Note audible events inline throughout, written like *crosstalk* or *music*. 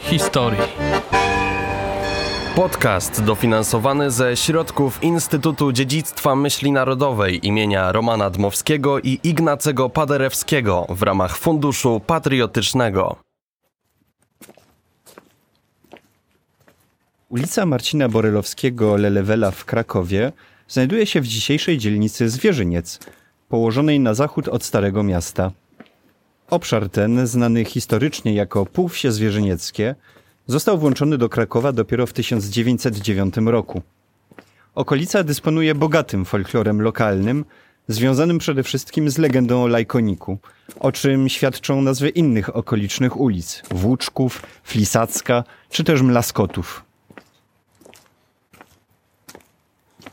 Historii. Podcast dofinansowany ze środków Instytutu Dziedzictwa Myśli Narodowej imienia Romana Dmowskiego i Ignacego Paderewskiego w ramach Funduszu Patriotycznego. Ulica Marcina Borylowskiego Lelewela w Krakowie znajduje się w dzisiejszej dzielnicy Zwierzyniec, położonej na zachód od Starego Miasta. Obszar ten, znany historycznie jako Półwsie Zwierzynieckie, został włączony do Krakowa dopiero w 1909 roku. Okolica dysponuje bogatym folklorem lokalnym, związanym przede wszystkim z legendą o Lajkoniku, o czym świadczą nazwy innych okolicznych ulic Włóczków, Flisacka czy też Mlaskotów.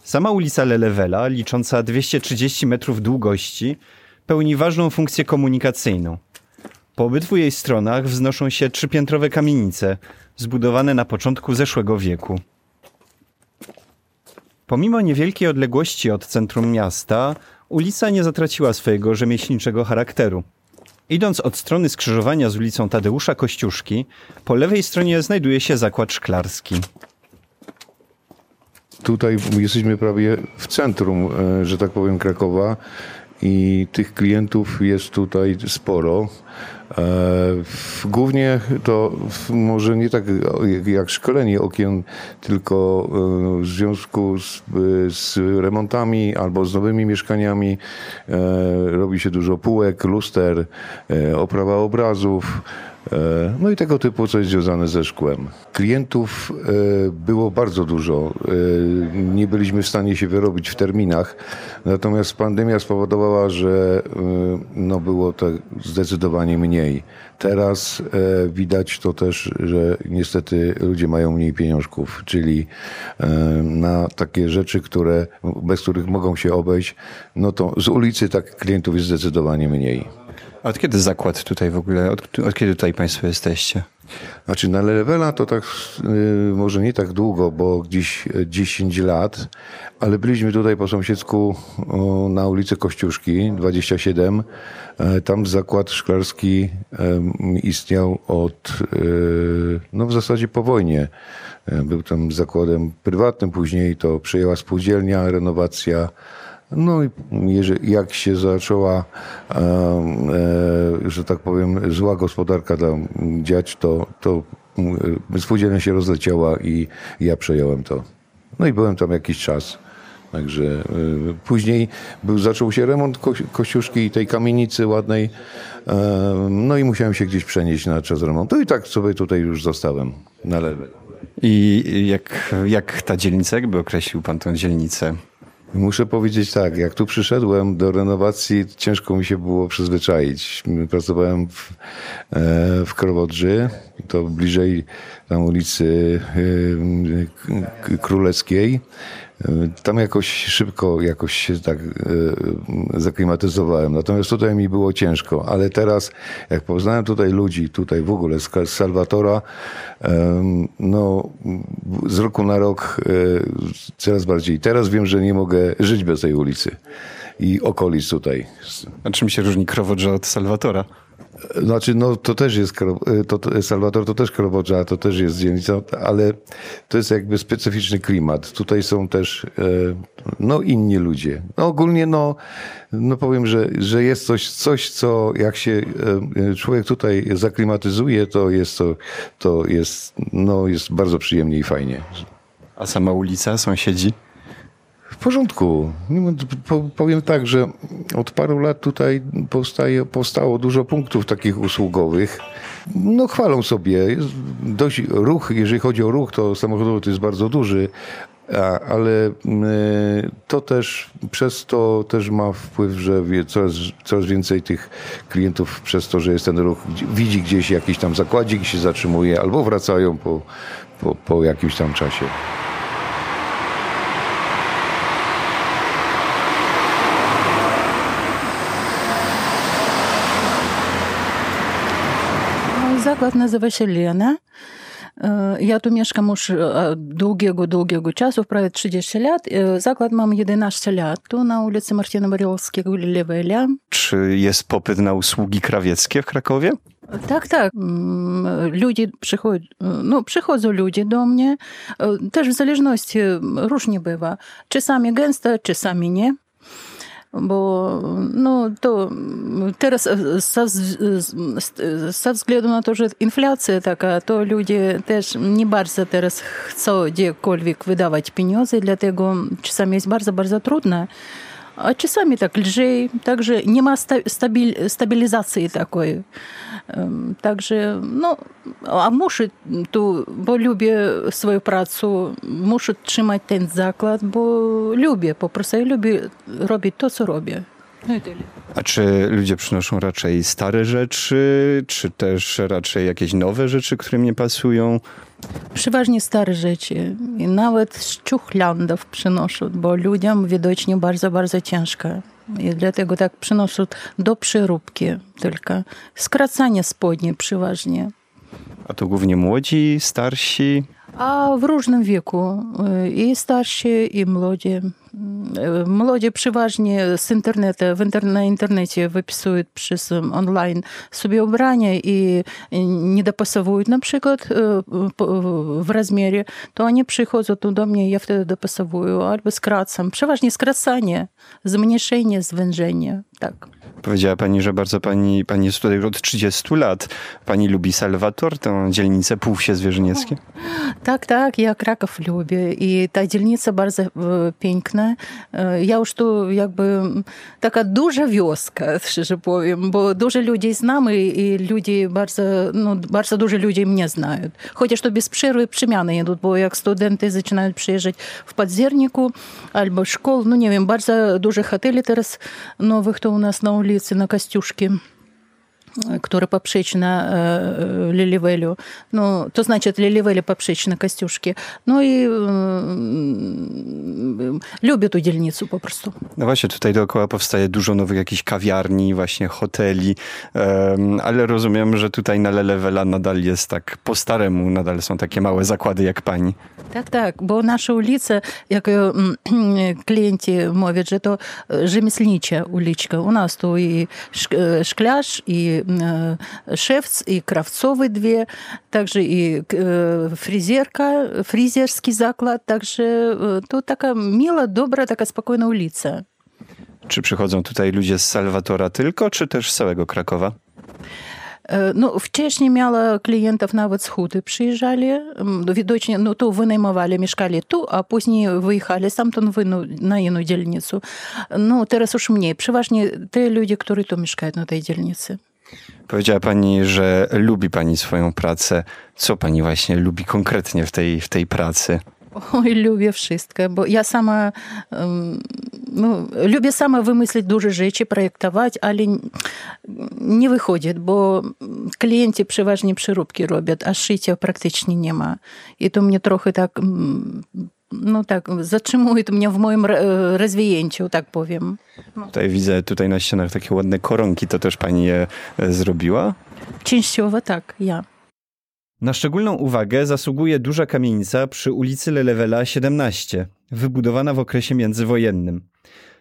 Sama ulica Lelewela, licząca 230 metrów długości, pełni ważną funkcję komunikacyjną. Po obydwu jej stronach wznoszą się trzypiętrowe kamienice, zbudowane na początku zeszłego wieku. Pomimo niewielkiej odległości od centrum miasta, ulica nie zatraciła swojego rzemieślniczego charakteru. Idąc od strony skrzyżowania z ulicą Tadeusza Kościuszki, po lewej stronie znajduje się zakład szklarski. Tutaj jesteśmy prawie w centrum, e, że tak powiem, Krakowa i tych klientów jest tutaj sporo. E, głównie to może nie tak jak szkolenie okien, tylko e, w związku z, z remontami albo z nowymi mieszkaniami robi się dużo półek, luster, oprawa obrazów. E, no i tego typu coś związane ze szkłem. Klientów e, było bardzo dużo. E, nie byliśmy w stanie się wyrobić w terminach, natomiast pandemia spowodowała, że no było to zdecydowanie mniej. Teraz widać to też, że niestety ludzie mają mniej pieniążków, czyli na takie rzeczy, które, bez których mogą się obejść, no to z ulicy tak klientów jest zdecydowanie mniej. A od kiedy zakład tutaj w ogóle, od, od kiedy tutaj Państwo jesteście? Znaczy na Levela to tak yy, może nie tak długo, bo gdzieś 10 lat, ale byliśmy tutaj po sąsiedzku na ulicy Kościuszki 27. E, tam zakład szklarski e, istniał od, e, no w zasadzie po wojnie. E, był tam zakładem prywatnym, później to przejęła spółdzielnia, renowacja no i jak się zaczęła, e, że tak powiem, zła gospodarka tam dziać, to, to e, spółdzielnia się rozleciała i ja przejąłem to. No i byłem tam jakiś czas. Także e, później był, zaczął się remont ko kościuszki i tej kamienicy ładnej. E, no i musiałem się gdzieś przenieść na czas remontu i tak sobie tutaj już zostałem na lewej. I jak, jak ta dzielnica, jakby określił pan tę dzielnicę? Muszę powiedzieć tak, jak tu przyszedłem do renowacji, ciężko mi się było przyzwyczaić. Pracowałem w, e, w Krowodrzy, to bliżej tam ulicy e, Królewskiej. Tam jakoś szybko jakoś się tak e, zaklimatyzowałem. Natomiast tutaj mi było ciężko, ale teraz jak poznałem tutaj ludzi, tutaj w ogóle z, Salwatora, no z roku na rok e, coraz bardziej. Teraz wiem, że nie mogę żyć bez tej ulicy i okolic tutaj. A czym się różni Krowodrza od Salwatora? Znaczy, no to też jest, to, Salwador to też Krowodża, to też jest dzielnica, ale to jest jakby specyficzny klimat. Tutaj są też, e, no inni ludzie. No ogólnie, no, no powiem, że, że jest coś, coś, co jak się e, człowiek tutaj zaklimatyzuje, to jest to, to jest, no jest bardzo przyjemnie i fajnie. A sama ulica, sąsiedzi? W porządku. Powiem tak, że od paru lat tutaj powstaje, powstało dużo punktów takich usługowych. No chwalą sobie. Dość ruch, jeżeli chodzi o ruch, to samochodowy to jest bardzo duży, ale to też przez to też ma wpływ, że coraz, coraz więcej tych klientów przez to, że jest ten ruch, widzi gdzieś jakiś tam zakładzik się zatrzymuje, albo wracają po, po, po jakimś tam czasie. Zakład nazywa się Lena. Ja tu mieszkam już długiego, długiego czasu, prawie 30 lat. Zakład mam 11 lat tu na ulicy Marcina Borylowskiego, Lewela. Czy jest popyt na usługi krawieckie w Krakowie? Tak, tak. Mm, Ludzie przychodzą, no, przychodzą ludzie do mnie. E, Też w zależności różnie bywa. Czasami gęsto, czasami nie. Бо ну, то teraz са, са взглядом на то, що інфляція така, то люди теж не барза зараз хочуть декольвік видавати пеньози, для того часами є барза, барза трудно. А часамі так льжэй, так же няма стабіль, стабілізацыі такой. Так же, ну, а муж ту, бо любе сваю працу, муж трымаць тэн заклад, бо любе, попросай любе робіць то, што робіць. No i tyle. A czy ludzie przynoszą raczej stare rzeczy, czy też raczej jakieś nowe rzeczy, które nie pasują? Przeważnie stare rzeczy. I nawet z ciuchlandów przynoszą, bo ludziom widocznie bardzo, bardzo ciężko. I dlatego tak przynoszą do przeróbki tylko. Skracanie spodni przeważnie. A to głównie młodzi, starsi? A w różnym wieku. I starsi, i młodzi. Młodzi przeważnie z internetu, w internet, na internecie wypisują przez online sobie ubrania i nie dopasowują na przykład w rozmiarze, to oni przychodzą tu do mnie, ja wtedy dopasowuję albo skracam. Przeważnie skracanie, zmniejszenie, zwężenie. Tak. Powiedziała pani, że bardzo pani, pani jest tutaj od 30 lat. Pani lubi Salwator, tę dzielnicę Półwsie Zwierzynieckie? Tak, tak, ja Kraków lubię i ta dzielnica bardzo piękna. бясплатна э, я што як бы така дужа вёска *laughs* шчыжа повім бо дужа людзей з намы і людзі барса ну барса дужа людзей мне знают хоць што без пшыры пшымяны ідут бо як студэнты зачынаюць прыезжаць в падзерніку альбо школ ну не вем барса дужа гатэлі зараз новых хто у нас на ўліцы на касцюшкі Kostiuszki które poprzeczne Лилівелю. Ну, то значить, Лилівелі попrzeczne Костюшки. Ну i lubię tę dzielnicę po prostu. No właśnie, tutaj dookoła powstaje dużo nowych jakichś kawiarni, właśnie hoteli, um, ale rozumiem, że tutaj na Lelewela nadal jest tak po staremu, nadal są takie małe zakłady jak pani. Tak, tak, bo nasza ulica, jak klienci mówią, że to rzemieślnicza uliczka. U nas tu i szklarz, i szewc, i krawcowy dwie, także i fryzjerka, fryzjerski zakład, także to taka miła, dobra, taka spokojna ulica. Czy przychodzą tutaj ludzie z Salwatora tylko, czy też z całego Krakowa? No, wcześniej miała klientów nawet z Huty przyjeżdżali, widocznie no, tu wynajmowali, mieszkali tu, a później wyjechali stamtąd na inną dzielnicę. No, teraz już mniej. Przeważnie te ludzie, którzy tu mieszkają na tej dzielnicy. Powiedziała pani, że lubi pani swoją pracę. Co pani właśnie lubi konkretnie w tej, w tej pracy? Oj, lubię wszystko, bo ja sama no, lubię sama wymyślić duże rzeczy, projektować, ale nie wychodzi, bo klienci przeważnie przeróbki robią, a szycia praktycznie nie ma. I to mnie trochę tak no tak, zatrzymuje to mnie w moim rozwinięciu, tak powiem. No. Tutaj widzę tutaj na ścianach takie ładne koronki, to też pani je zrobiła? Częściowo tak, ja. Na szczególną uwagę zasługuje duża kamienica przy ulicy Lelewela 17, wybudowana w okresie międzywojennym.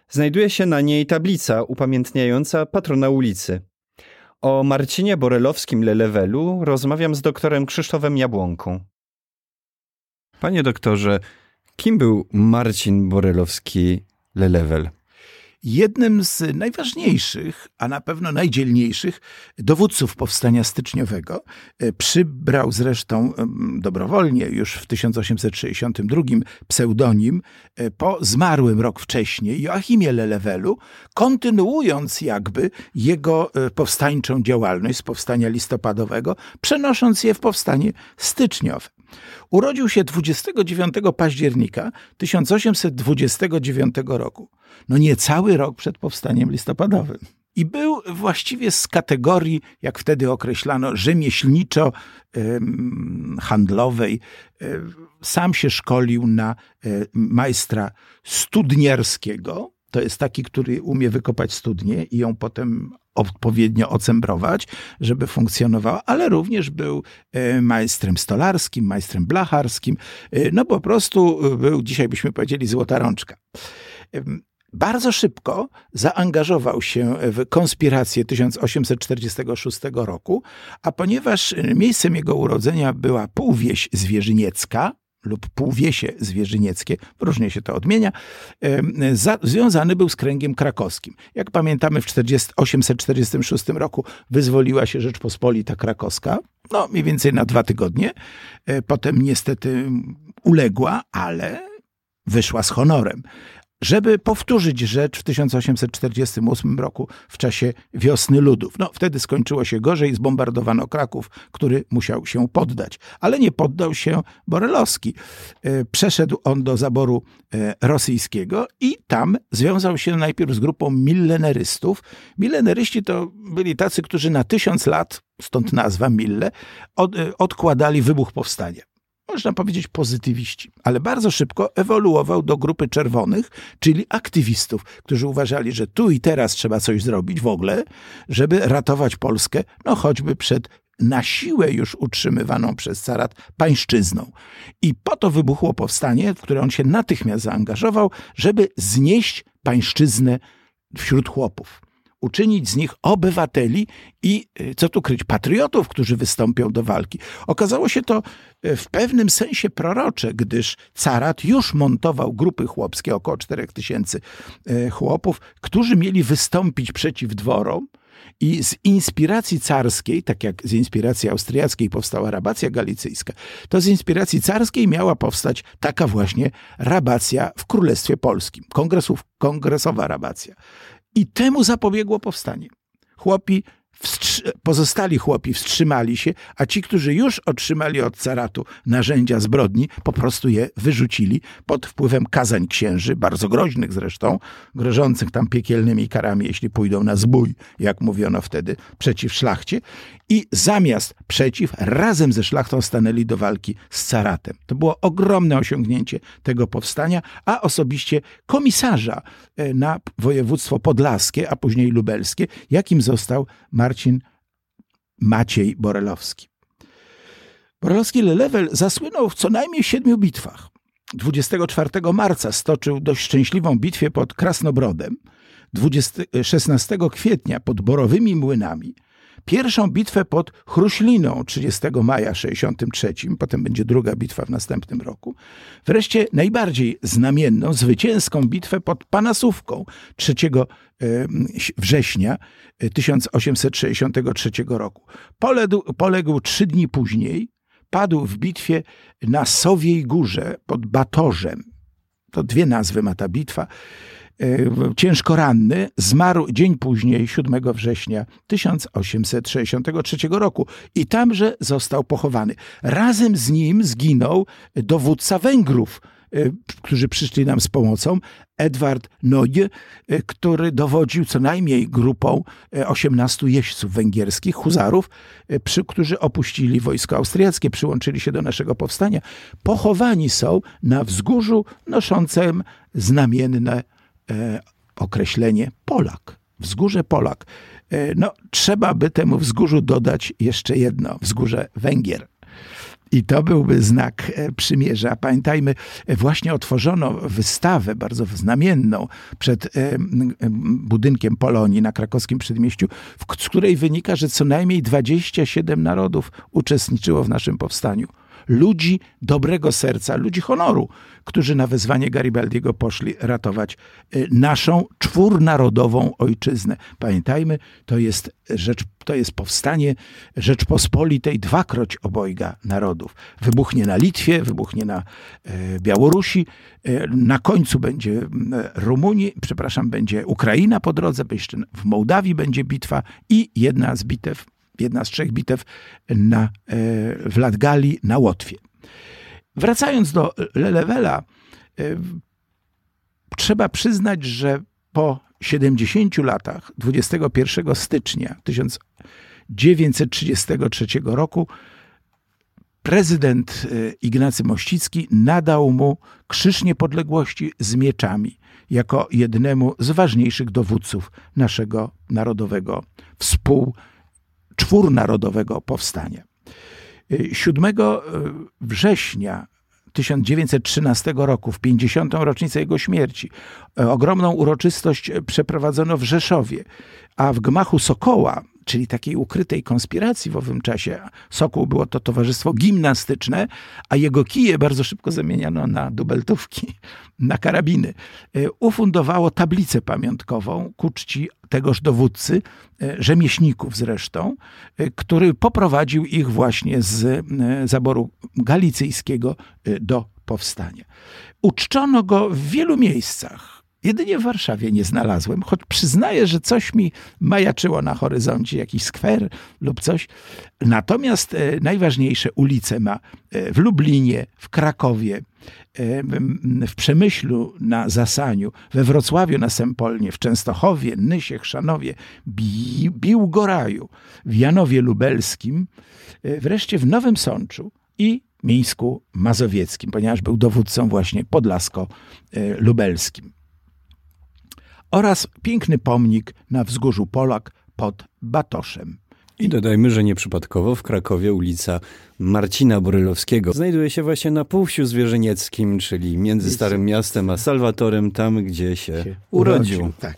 Znajduje się na niej tablica upamiętniająca patrona ulicy. O Marcinie Borelowskim Lelewelu rozmawiam z doktorem Krzysztofem Jabłonką. Panie doktorze, kim był Marcin Borelowski Lelewel? Jednym z najważniejszych, a na pewno najdzielniejszych dowódców powstania styczniowego. E, przybrał zresztą dobrowolnie już w 1862 pseudonim e, po zmarłym rok wcześniej Joachimie Lelewelu, kontynuując jakby jego e, powstańczą działalność z powstania listopadowego, przenosząc je w powstanie styczniowe. Urodził się 29 października 1829 roku, no niecały rok przed powstaniem listopadowym. I był właściwie z kategorii, jak wtedy określano, rzemieślniczo-handlowej. Sam się szkolił na majstra studniarskiego. To jest taki, który umie wykopać studnię i ją potem odpowiednio ocembrować, żeby funkcjonowała, ale również był e, majstrem stolarskim, majstrem blacharskim. E, no po prostu był, dzisiaj byśmy powiedzieli, złota rączka. Bardzo szybko zaangażował się w konspirację 1846 roku, a ponieważ miejscem jego urodzenia była półwieś zwierzyniecka, lub półwiesie zwierzynieckie, różnie się to odmienia, za, związany był z kręgiem krakowskim. Jak pamiętamy, w 40, 846 roku wyzwoliła się Rzeczpospolita Krakowska, no mniej więcej na dwa tygodnie. E, potem niestety uległa, ale wyszła z honorem żeby powtórzyć rzecz w 1848 roku w czasie wiosny ludów. No, wtedy skończyło się gorzej, zbombardowano Kraków, który musiał się poddać. Ale nie poddał się Borelowski. E, przeszedł on do zaboru e, rosyjskiego i tam związał się najpierw z grupą millenerystów. Milleneryści to byli tacy, którzy na tysiąc lat, stąd nazwa Mille, od, e, odkładali wybuch powstania można powiedzieć pozytywiści, ale bardzo szybko ewoluował do grupy czerwonych, czyli aktywistów, którzy uważali, że tu i teraz trzeba coś zrobić w ogóle, żeby ratować Polskę, no choćby przed na siłę już utrzymywaną przez carat pańszczyzną. I po to wybuchło powstanie, w które on się natychmiast zaangażował, żeby znieść pańszczyznę wśród chłopów uczynić z nich obywateli i, y, co tu kryć, patriotów, którzy wystąpią do walki. Okazało się to y, w pewnym sensie prorocze, gdyż carat już montował grupy chłopskie, około 4 tysięcy y, chłopów, którzy mieli wystąpić przeciw dworom, i z inspiracji carskiej, tak jak z inspiracji austriackiej powstała rabacja galicyjska, to z inspiracji carskiej miała powstać taka właśnie rabacja w Królestwie Polskim, kongresów, kongresowa rabacja. I temu zapobiegło powstanie. Chłopi pozostali chłopi wstrzymali się, a ci, którzy już otrzymali od caratu narzędzia zbrodni, po prostu je wyrzucili pod wpływem kazań księży, bardzo groźnych zresztą, grożących tam piekielnymi karami, jeśli pójdą na zbój, jak mówiono wtedy, przeciw szlachcie. I zamiast przeciw, razem ze szlachtą stanęli do walki z caratem. To było ogromne osiągnięcie tego powstania, a osobiście komisarza e, na województwo podlaskie, a później lubelskie, jakim został Marcin Maciej Borelowski. Borelowski Lelewel zasłynął w co najmniej siedmiu bitwach. 24 marca stoczył dość szczęśliwą bitwę pod Krasnobrodem, 20, 16 kwietnia pod Borowymi Młynami, pierwszą bitwę pod Chruśliną 30 maja 63, potem będzie druga bitwa w następnym roku. Wreszcie najbardziej znamienną, zwycięską bitwę pod Panasówką 3 września 1863 roku. Poległ, poległ trzy dni później, padł w bitwie na Sowiej Górze pod Batorzem. To dwie nazwy ma ta bitwa. E, ciężko ranny, zmarł dzień później, 7 września 1863 roku i tamże został pochowany. Razem z nim zginął dowódca Węgrów, e, którzy przyszli nam z pomocą, Edward Noje, e, który dowodził co najmniej grupą 18 jeźdźców węgierskich, huzarów, przy, którzy opuścili wojsko austriackie, przyłączyli się do naszego powstania. Pochowani są na wzgórzu noszącym znamienne określenie Polak. Wzgórze Polak. E, no, trzeba by temu wzgórzu dodać jeszcze jedno, wzgórze Węgier. I to byłby znak e, przymierza. Pamiętajmy, e, właśnie otworzono wystawę bardzo znamienną przed e, budynkiem Polonii na krakowskim przedmieściu, z której wynika, że co najmniej 27 narodów uczestniczyło w naszym powstaniu ludzi dobrego serca, ludzi honoru, którzy na wezwanie Garibaldiego poszli ratować y, naszą czwórnarodową ojczyznę. Pamiętajmy, to jest rzecz, to jest powstanie Rzeczpospolitej dwakroć obojga narodów. Wybuchnie na Litwie, wybuchnie na y, Białorusi, y, na końcu będzie Rumunii, przepraszam, będzie Ukraina po drodze, jeszcze w Mołdawii będzie bitwa i jedna z bitew jedna z trzech bitew na, e, w Latgali na Łotwie. Wracając do Lelewela, e, trzeba przyznać, że po 70 latach, 21 stycznia 1933 roku, prezydent e, Ignacy Mościcki nadał mu Krzyż Niepodległości z mieczami jako jednemu z ważniejszych dowódców naszego narodowego współ czwórnarodowego powstania. 7 e, września 1913 roku, w 50. rocznicę jego śmierci, e, ogromną uroczystość przeprowadzono w Rzeszowie, a w gmachu Sokoła czyli takiej ukrytej konspiracji w owym czasie. Sokół było to towarzystwo gimnastyczne, a jego kije bardzo szybko zamieniano na dubeltówki, *laughs* na karabiny. E, ufundowało tablicę pamiątkową ku czci tegoż dowódcy, e, rzemieślników zresztą, e, który poprowadził ich właśnie z zaboru galicyjskiego do powstania. Uczczono go w wielu miejscach Jedynie w Warszawie nie znalazłem, choć przyznaję, że coś mi majaczyło na horyzoncie, jakiś skwer lub coś. Natomiast e, najważniejsze ulice ma e, w Lublinie, w Krakowie, e, w Przemyślu na Zasaniu, we Wrocławiu na Sempolnie, w Częstochowie, Nysie, Chrzanowie, Bi Biłgoraju, w Janowie Lubelskim, wreszcie w Nowym Sączu i Mińsku Mazowieckim, ponieważ był dowódcą właśnie podlasko-lubelskim oraz piękny pomnik na wzgórzu Polak pod Batoszem. I dodajmy, że nieprzypadkowo w Krakowie ulica Marcina Borylowskiego znajduje się właśnie na Półsiu Zwierzynieckim, czyli między Starym Miastem a Salwatorem, tam gdzie się, urodził. urodził. Tak.